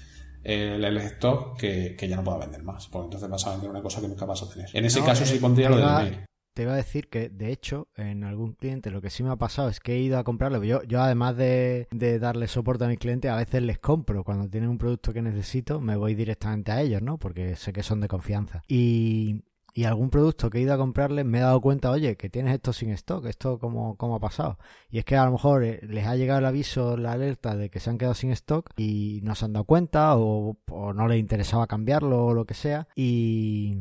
el, el stock que, ya no pueda vender más, porque entonces vas a vender una cosa que nunca vas a tener. En ese caso sí eh, pondría lo email. Te iba a decir que, de hecho, en algún cliente lo que sí me ha pasado es que he ido a comprarlo. Yo, yo además de, darle soporte a mis clientes, a veces les compro. Cuando tienen un producto que necesito, me voy directamente a ellos, ¿no? Porque sé que son de confianza. Y, y algún producto que he ido a comprarles me he dado cuenta, oye, que tienes esto sin stock, esto cómo, cómo ha pasado. Y es que a lo mejor eh, les ha llegado el aviso, la alerta de que se han quedado sin stock y no se han dado cuenta o, no les interesaba cambiarlo o lo que sea y,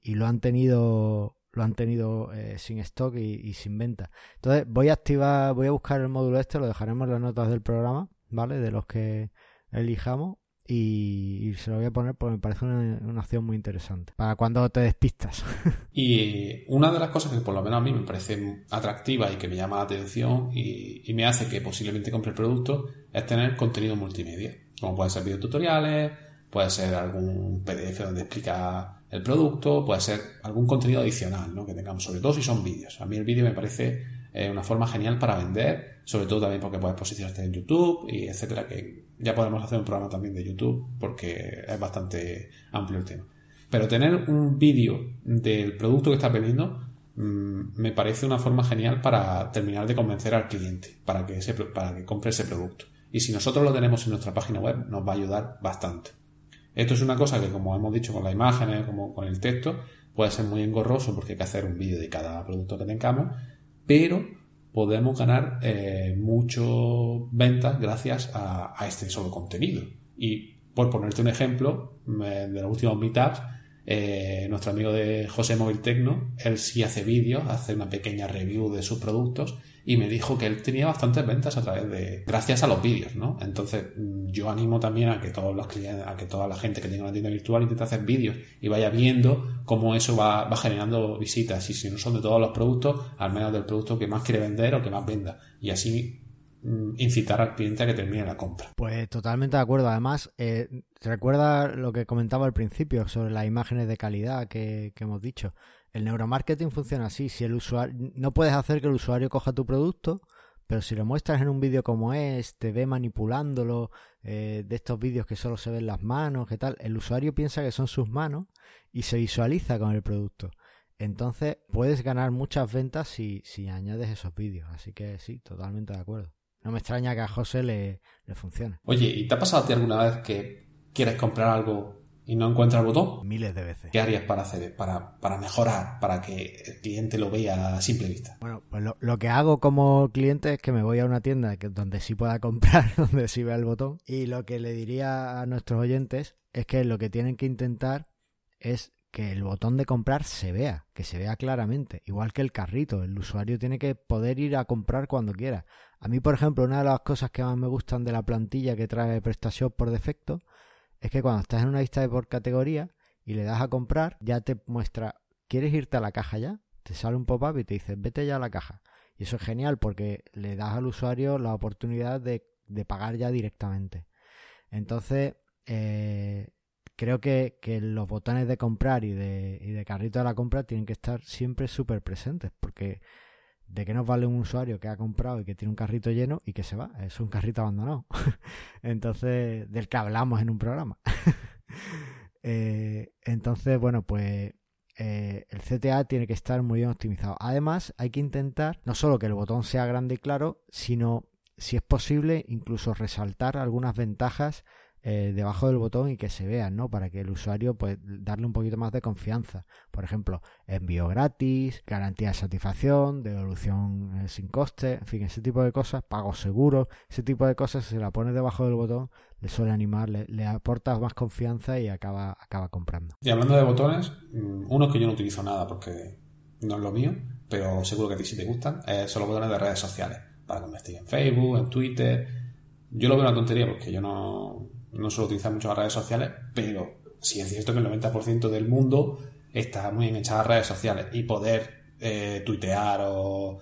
y lo han tenido lo han tenido eh, sin stock y, sin venta. Entonces voy a activar, voy a buscar el módulo este, lo dejaremos en las notas del programa, ¿vale? De los que elijamos y, se lo voy a poner porque me parece una, una opción muy interesante para cuando te despistas. y una de las cosas que por lo menos a mí me parece atractiva y que me llama la atención y, me hace que posiblemente compre el producto es tener contenido multimedia, como puede ser videotutoriales, puede ser algún PDF donde explica el producto, puede ser algún contenido adicional ¿no? que tengamos, sobre todo si son vídeos. A mí el vídeo me parece eh, una forma genial para vender, sobre todo también porque puedes posicionarte en YouTube y etcétera, que ya podemos hacer un programa también de YouTube porque es bastante amplio el tema. Pero tener un vídeo del producto que estás vendiendo mm, me parece una forma genial para terminar de convencer al cliente para que, para que compre ese producto. Y si nosotros lo tenemos en nuestra página web, nos va a ayudar bastante. Esto es una cosa que, como hemos dicho con las imágenes, como con el texto, puede ser muy engorroso porque hay que hacer un vídeo de cada producto que tengamos, pero podemos ganar eh, ventas gracias a, este solo contenido. Y por ponerte un ejemplo, de los últimos meetups, eh, nuestro amigo de José Móvil Tecno, él sí hace vídeos, hace una pequeña review de sus productos y me dijo que él tenía bastantes ventas a través de gracias a los vídeos, ¿no? Entonces, mm, yo animo también a que todos los clientes, a que toda la gente que tenga una tienda virtual intente hacer vídeos y vaya viendo cómo eso va, generando visitas y si no son de todos los productos, al menos del producto que más quiere vender o que más venda y así mm, incitar al cliente a que termine la compra. Pues totalmente de acuerdo. Además, eh, recuerda lo que comentaba al principio sobre las imágenes de calidad que hemos dicho? El neuromarketing funciona así. Si el usuario, no puedes hacer que el usuario coja tu producto, pero si lo muestras en un vídeo como es, te ve manipulándolo, eh, de estos vídeos que solo se ven las manos, que tal, el usuario piensa que son sus manos y se visualiza con el producto. Entonces puedes ganar muchas ventas si, si añades esos vídeos. Así que sí, totalmente de acuerdo. No me extraña que a José le, le funcione. Oye, ¿y te ha pasado a ti alguna vez que quieres comprar algo y no encuentra el botón, Miles de veces. ¿qué harías para hacer, para, para mejorar, para que el cliente lo vea a simple vista? Bueno, pues lo, lo que hago como cliente es que me voy a una tienda que, donde sí pueda comprar, donde sí vea el botón. Y lo que le diría a nuestros oyentes es que lo que tienen que intentar es que el botón de comprar se vea, que se vea claramente, igual que el carrito. El usuario tiene que poder ir a comprar cuando quiera. A mí, por ejemplo, una de las cosas que más me gustan de la plantilla que trae PrestaShop por defecto es que cuando estás en una lista de por categoría y le das a comprar, ya te muestra, ¿quieres irte a la caja ya? Te sale un pop-up y te dice, vete ya a la caja. Y eso es genial porque le das al usuario la oportunidad de, de pagar ya directamente. Entonces, eh, creo que, que, los botones de comprar y de, y de carrito de la compra tienen que estar siempre súper presentes porque de qué nos vale un usuario que ha comprado y que tiene un carrito lleno y que se va. Es un carrito abandonado. entonces, del que hablamos en un programa. eh, entonces, bueno, pues eh, el CTA tiene que estar muy bien optimizado. Además, hay que intentar no solo que el botón sea grande y claro, sino, si es posible, incluso resaltar algunas ventajas eh, debajo del botón y que se vean, ¿no? Para que el usuario, pues, darle un poquito más de confianza. Por ejemplo, envío gratis, garantía de satisfacción, devolución eh, sin coste, en fin, ese tipo de cosas, pago seguro, ese tipo de cosas, si se la pone debajo del botón, le suele animar, le, le aporta más confianza y acaba, acaba comprando. Y hablando de botones, uno que yo no utilizo nada porque no es lo mío, pero seguro que a ti sí te gustan, eh, son los botones de redes sociales, para convertir en Facebook, en Twitter. Yo lo veo una tontería porque yo no, no suelo utilizar mucho las redes sociales, pero sí es cierto que el 90% del mundo está muy bien echado a redes sociales y poder eh, tuitear o,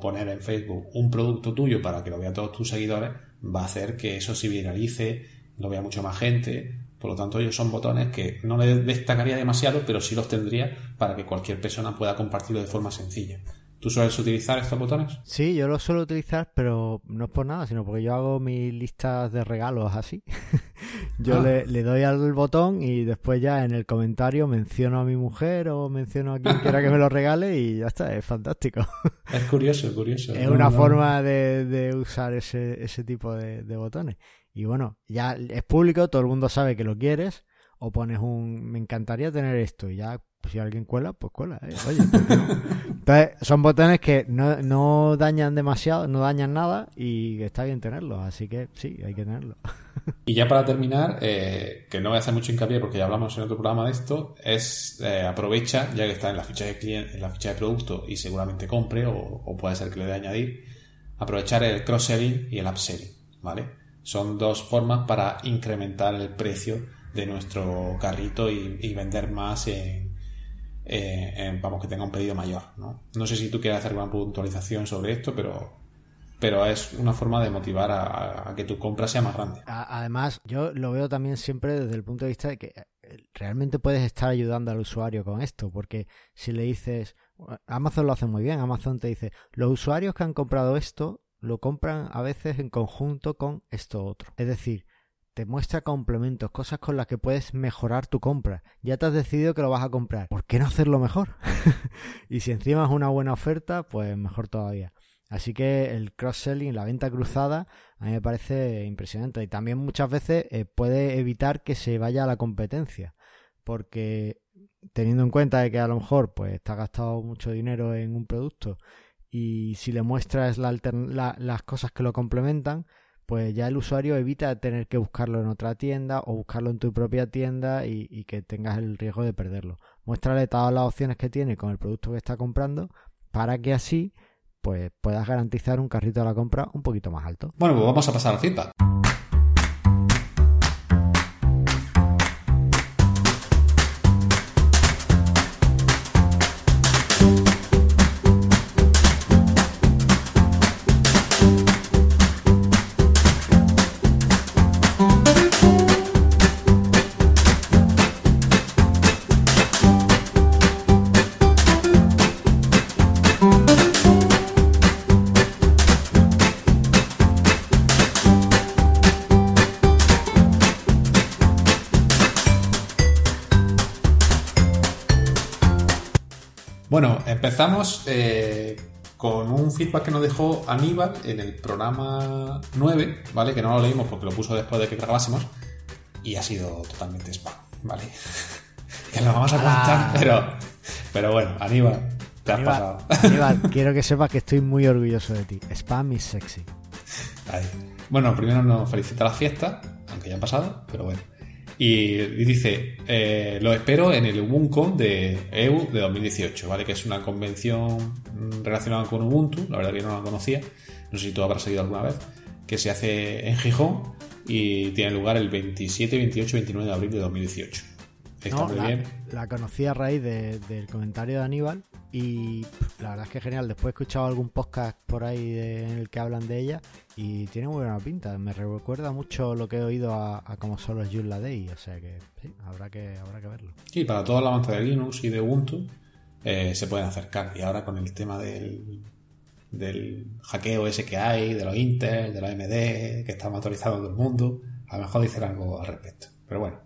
poner en Facebook un producto tuyo para que lo vean todos tus seguidores va a hacer que eso se viralice, lo vea mucho más gente. Por lo tanto, ellos son botones que no le destacaría demasiado, pero sí los tendría para que cualquier persona pueda compartirlo de forma sencilla. ¿Tú sueles utilizar estos botones? Sí, yo los suelo utilizar, pero no es por nada, sino porque yo hago mis listas de regalos así. yo ah. le, le, doy al botón y después ya en el comentario menciono a mi mujer o menciono a quien quiera que me lo regale y ya está, es fantástico. Es curioso, curioso. Es una no. forma de, de, usar ese, ese tipo de, de botones. Y bueno, ya es público, todo el mundo sabe que lo quieres o pones un me encantaría tener esto y ya si alguien cuela, pues cuela. ¿eh? Oye, Entonces, son botones que no, no, dañan demasiado, no dañan nada y está bien tenerlos. Así que sí, hay que tenerlos. Y ya para terminar, eh, que no voy a hacer mucho hincapié porque ya hablamos en otro programa de esto, es eh, aprovecha, ya que está en la ficha de cliente, en la ficha de producto y seguramente compre o, o puede ser que le dé añadir, aprovechar el cross-selling y el upselling, ¿vale? Son dos formas para incrementar el precio de nuestro carrito y, y vender más en, eh, vamos, que tenga un pedido mayor. ¿no? no sé si tú quieres hacer alguna puntualización sobre esto, pero, pero es una forma de motivar a, a, que tu compra sea más grande. Además, yo lo veo también siempre desde el punto de vista de que eh, realmente puedes estar ayudando al usuario con esto, porque si le dices, Amazon lo hace muy bien, Amazon te dice, los usuarios que han comprado esto lo compran a veces en conjunto con esto otro. Es decir, te muestra complementos, cosas con las que puedes mejorar tu compra. Ya te has decidido que lo vas a comprar. ¿Por qué no hacerlo mejor? y si encima es una buena oferta, pues mejor todavía. Así que el cross-selling, la venta cruzada, a mí me parece impresionante. Y también muchas veces eh, puede evitar que se vaya a la competencia. Porque teniendo en cuenta de que a lo mejor pues te has gastado mucho dinero en un producto y si le muestras la la, las cosas que lo complementan, pues ya el usuario evita tener que buscarlo en otra tienda o buscarlo en tu propia tienda y, que tengas el riesgo de perderlo. Muéstrale todas las opciones que tiene con el producto que está comprando para que así pues puedas garantizar un carrito de la compra un poquito más alto. Bueno, pues vamos a pasar al feedback. Empezamos eh, con un feedback que nos dejó Aníbal en el programa 9, ¿vale? Que no lo leímos porque lo puso después de que grabásemos y ha sido totalmente spam, ¿vale? que lo vamos a contar, pero, pero bueno, Aníbal, te has Aníbal, pasado. Aníbal, quiero que sepas que estoy muy orgulloso de ti. Spam is sexy. Ahí. Bueno, primero nos felicita la fiesta, aunque ya han pasado, pero bueno. Y, dice, eh, lo espero en el UbuCon de EU de 2018, ¿vale? Que es una convención relacionada con Ubuntu, la verdad que no la conocía, no sé si tú habrás seguido alguna vez, que se hace en Gijón y tiene lugar el 27, 28 y 29 de abril de 2018. Está No, muy la, bien. la conocí a raíz de- del comentario de Aníbal y la verdad es que genial. Después he escuchado algún podcast por ahí en el que hablan de ella y tiene muy buena pinta. Me recuerda mucho lo que he oído a, a como son los Joomla Day, o sea que sí, habrá que, habrá que verlo. Y para toda la avanza de Linux y de Ubuntu eh, se pueden acercar. Y ahora con el tema del, del hackeo ese que hay, de los Intel, de los AMD, que está motorizado todo el mundo, a lo mejor dicen algo al respecto. Pero bueno.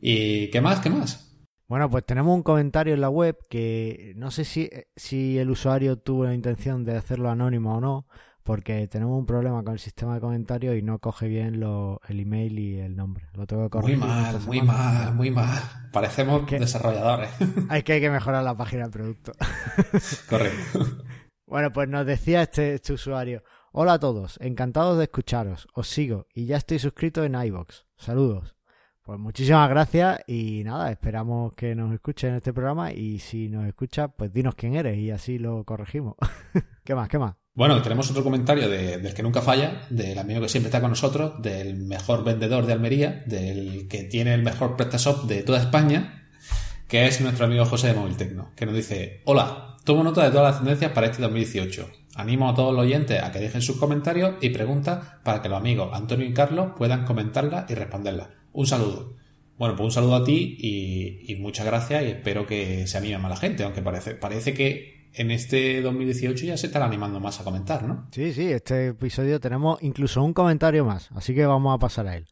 ¿Y qué más? ¿Qué más? Bueno, pues tenemos un comentario en la web que no sé si, si el usuario tuvo la intención de hacerlo anónimo o no, porque tenemos un problema con el sistema de comentarios y no coge bien lo- el email y el nombre. Lo tengo que Muy corregir. mal, esta muy mal, muy mal. Parecemos ¿Qué? desarrolladores. Hay que, hay que mejorar la página del producto. Correcto. Bueno, pues nos decía este, este usuario. Hola a todos, encantados de escucharos. Os sigo y ya estoy suscrito en iBox. Saludos. Pues muchísimas gracias y nada, esperamos que nos escuchen en este programa y si nos escuchas, pues dinos quién eres y así lo corregimos. ¿Qué más? ¿Qué más? Bueno, tenemos otro comentario de- del que nunca falla, del amigo que siempre está con nosotros, del mejor vendedor de Almería, del que tiene el mejor PrestaShop de toda España, que es nuestro amigo José de Móvil Tecno, que nos dice, hola, tomo nota de todas las tendencias para este 2018. Animo a todos los oyentes a que dejen sus comentarios y preguntas para que los amigos Antonio y Carlos puedan comentarlas y responderlas. Un saludo. Bueno, pues un saludo a ti y, y muchas gracias y espero que se anime más la gente, aunque parece, parece que en este 2018 ya se están animando más a comentar, ¿no? Sí, sí, este episodio tenemos incluso un comentario más, así que vamos a pasar a él.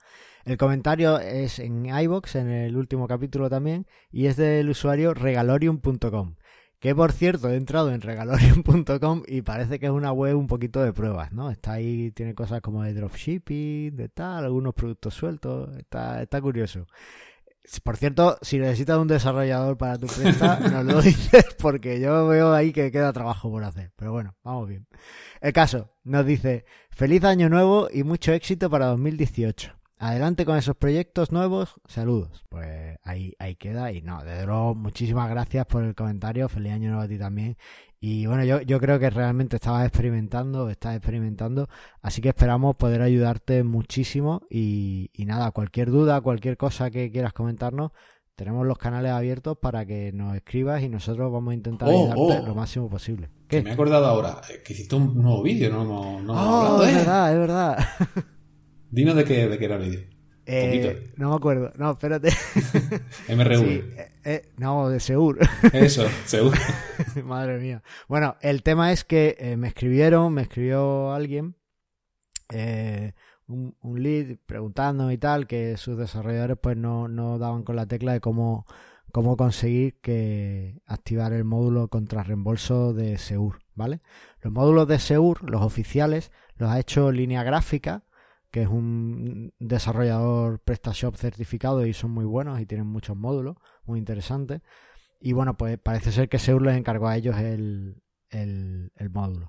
El comentario es en iBox, en el último capítulo también, y es del usuario regalorium.com. Que por cierto, he entrado en regalorium.com y parece que es una web un poquito de pruebas, ¿no? Está ahí, tiene cosas como de dropshipping, de tal, algunos productos sueltos, está, está curioso. Por cierto, si necesitas un desarrollador para tu empresa, nos lo dices porque yo veo ahí que queda trabajo por hacer. Pero bueno, vamos bien. El caso nos dice, feliz año nuevo y mucho éxito para 2018. Adelante con esos proyectos nuevos, saludos. Pues ahí, ahí queda y no, desde luego muchísimas gracias por el comentario, feliz año nuevo a ti también. Y bueno, yo, yo creo que realmente estabas experimentando, estás experimentando, así que esperamos poder ayudarte muchísimo y, y nada, cualquier duda, cualquier cosa que quieras comentarnos, tenemos los canales abiertos para que nos escribas y nosotros vamos a intentar Oh, ayudarte oh. lo máximo posible. Me he acordado ahora eh, que hiciste un nuevo vídeo, no no Oh, hablado, es verdad, es verdad. Dinos de qué, de qué era el vídeo. Eh, no me acuerdo. No, espérate. Sí, eh, eh, no, de Seur. Eso, seguro. Madre mía. Bueno, el tema es que me escribieron, me escribió alguien, un, un lead preguntando y tal, que sus desarrolladores pues no, no daban con la tecla de cómo, cómo conseguir que activar el módulo contra reembolso de Seur, ¿vale? Los módulos de Seur, los oficiales, los ha hecho Línea Gráfica, que es un desarrollador PrestaShop certificado y son muy buenos y tienen muchos módulos, muy interesantes. Y bueno, pues parece ser que Seur les encargó a ellos el, el, módulo.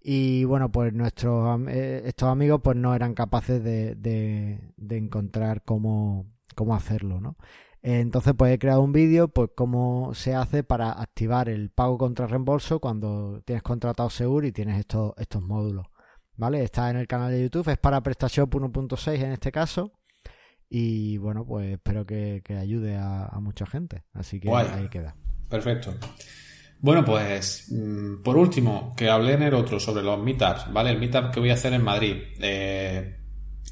Y bueno, pues nuestros eh, estos amigos pues no eran capaces de, de, de encontrar cómo, cómo hacerlo, ¿no? Entonces pues he creado un vídeo pues cómo se hace para activar el pago contra reembolso cuando tienes contratado Seur y tienes estos, estos módulos. ¿Vale? Está en el canal de YouTube, es para PrestaShop 1.6 en este caso. Y bueno, pues espero que, que ayude a, a mucha gente. Así que ahí queda. Perfecto. Bueno, pues mm, por último, que hablé en el otro sobre los meetups, ¿vale? El meetup que voy a hacer en Madrid. Eh,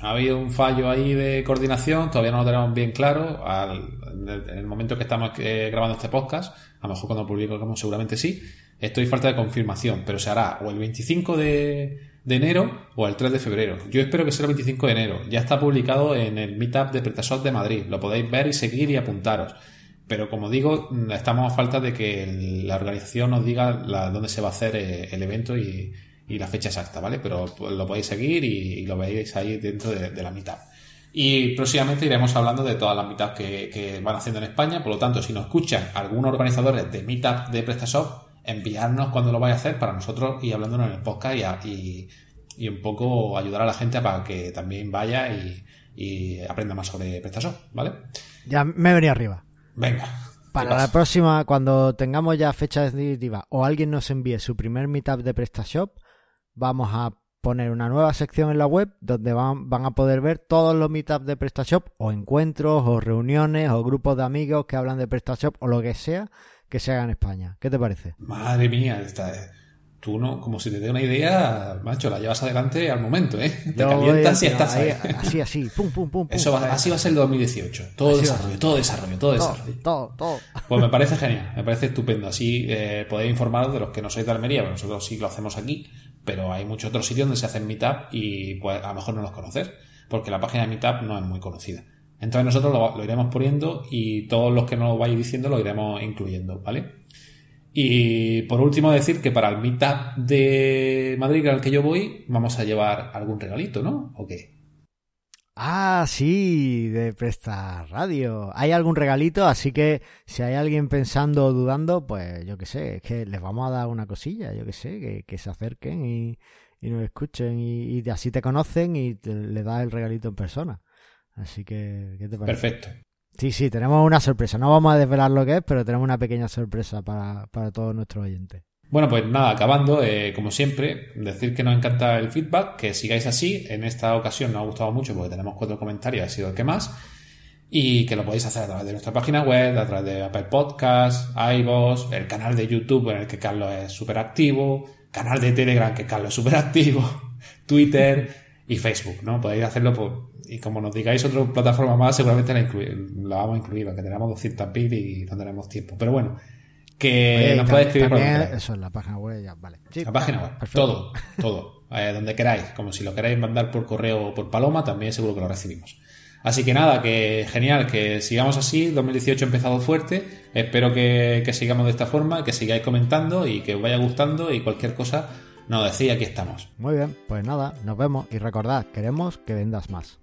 ha habido un fallo ahí de coordinación, todavía no lo tenemos bien claro. Al- en, el, en el momento que estamos eh, grabando este podcast, a lo mejor cuando publicamos seguramente sí, estoy falta de confirmación, pero se hará o el 25 de, de enero o el 3 de febrero. Yo espero que sea el 25 de enero. Ya está publicado en el meetup de PrestaShop de Madrid. Lo podéis ver y seguir y apuntaros. Pero como digo, mm, estamos a falta de que la organización nos diga dónde se va a hacer eh, el evento y, y la fecha exacta, ¿vale? Pero pues, lo podéis seguir y, lo veis ahí dentro de, la mitad. Y próximamente iremos hablando de todas las meetups que, van haciendo en España. Por lo tanto, si nos escuchan algunos organizadores de meetup de PrestaShop, enviarnos cuando lo vaya a hacer para nosotros y hablándonos en el podcast y, y, un poco ayudar a la gente para que también vaya y, aprenda más sobre PrestaShop, ¿vale? Ya me venía arriba. Venga. Para la próxima, cuando tengamos ya fecha definitiva o alguien nos envíe su primer meetup de PrestaShop, vamos a poner una nueva sección en la web donde van, van a poder ver todos los meetups de PrestaShop o encuentros o reuniones o grupos de amigos que hablan de PrestaShop o lo que sea que se haga en España. ¿Qué te parece? Madre mía, esta, tú no, como si te dé una idea, macho, la llevas adelante al momento, ¿eh? Te calientas y estás ahí. Así, así, pum, pum, pum. Eso así va a ser el 2018. Todo desarrollo, todo desarrollo, todo, desarrollo. Todo, todo. Pues me parece genial, me parece estupendo. Así eh, podéis informaros de los que no sois de Almería, porque nosotros sí lo hacemos aquí, pero hay muchos otros sitios donde se hacen meetup y pues a lo mejor no los conoces, porque la página de meetup no es muy conocida. Entonces nosotros lo, iremos poniendo y todos los que nos lo vayáis diciendo lo iremos incluyendo, ¿vale? Y por último decir que para el meetup de Madrid al que yo voy vamos a llevar algún regalito, ¿no? ¿O qué? Ah, sí, de Presta Radio. Hay algún regalito, así que si hay alguien pensando o dudando, pues yo qué sé, es que les vamos a dar una cosilla, yo qué sé, que, se acerquen y, nos escuchen y, así te conocen y le das el regalito en persona. Así que, ¿qué te parece? Perfecto. Sí, sí, tenemos una sorpresa. No vamos a desvelar lo que es, pero tenemos una pequeña sorpresa para, para todos nuestros oyentes. Bueno, pues nada, acabando, eh, como siempre, decir que nos encanta el feedback, que sigáis así. En esta ocasión nos ha gustado mucho porque tenemos cuatro comentarios, ha sido el que más. Y que lo podéis hacer a través de nuestra página web, a través de Apple Podcasts, iVoox, el canal de YouTube en el que Carlos es súper activo, canal de Telegram que Carlos es súper activo, Twitter y Facebook, ¿no? Podéis hacerlo por... Y como nos digáis otra plataforma más, seguramente la, la vamos a incluir, porque tenemos 200.000 y no tenemos tiempo. Pero bueno, que nos puede escribir por Eso en la página web, ya, vale. la página web, todo, todo, eh, donde queráis, como si lo queráis mandar por correo o por paloma, también seguro que lo recibimos. Así que nada, que genial, que sigamos así, 2018 ha empezado fuerte, espero que, que sigamos de esta forma, que sigáis comentando y que os vaya gustando y cualquier cosa nos decís, aquí estamos. Muy bien, pues nada, nos vemos y recordad, queremos que vendas más.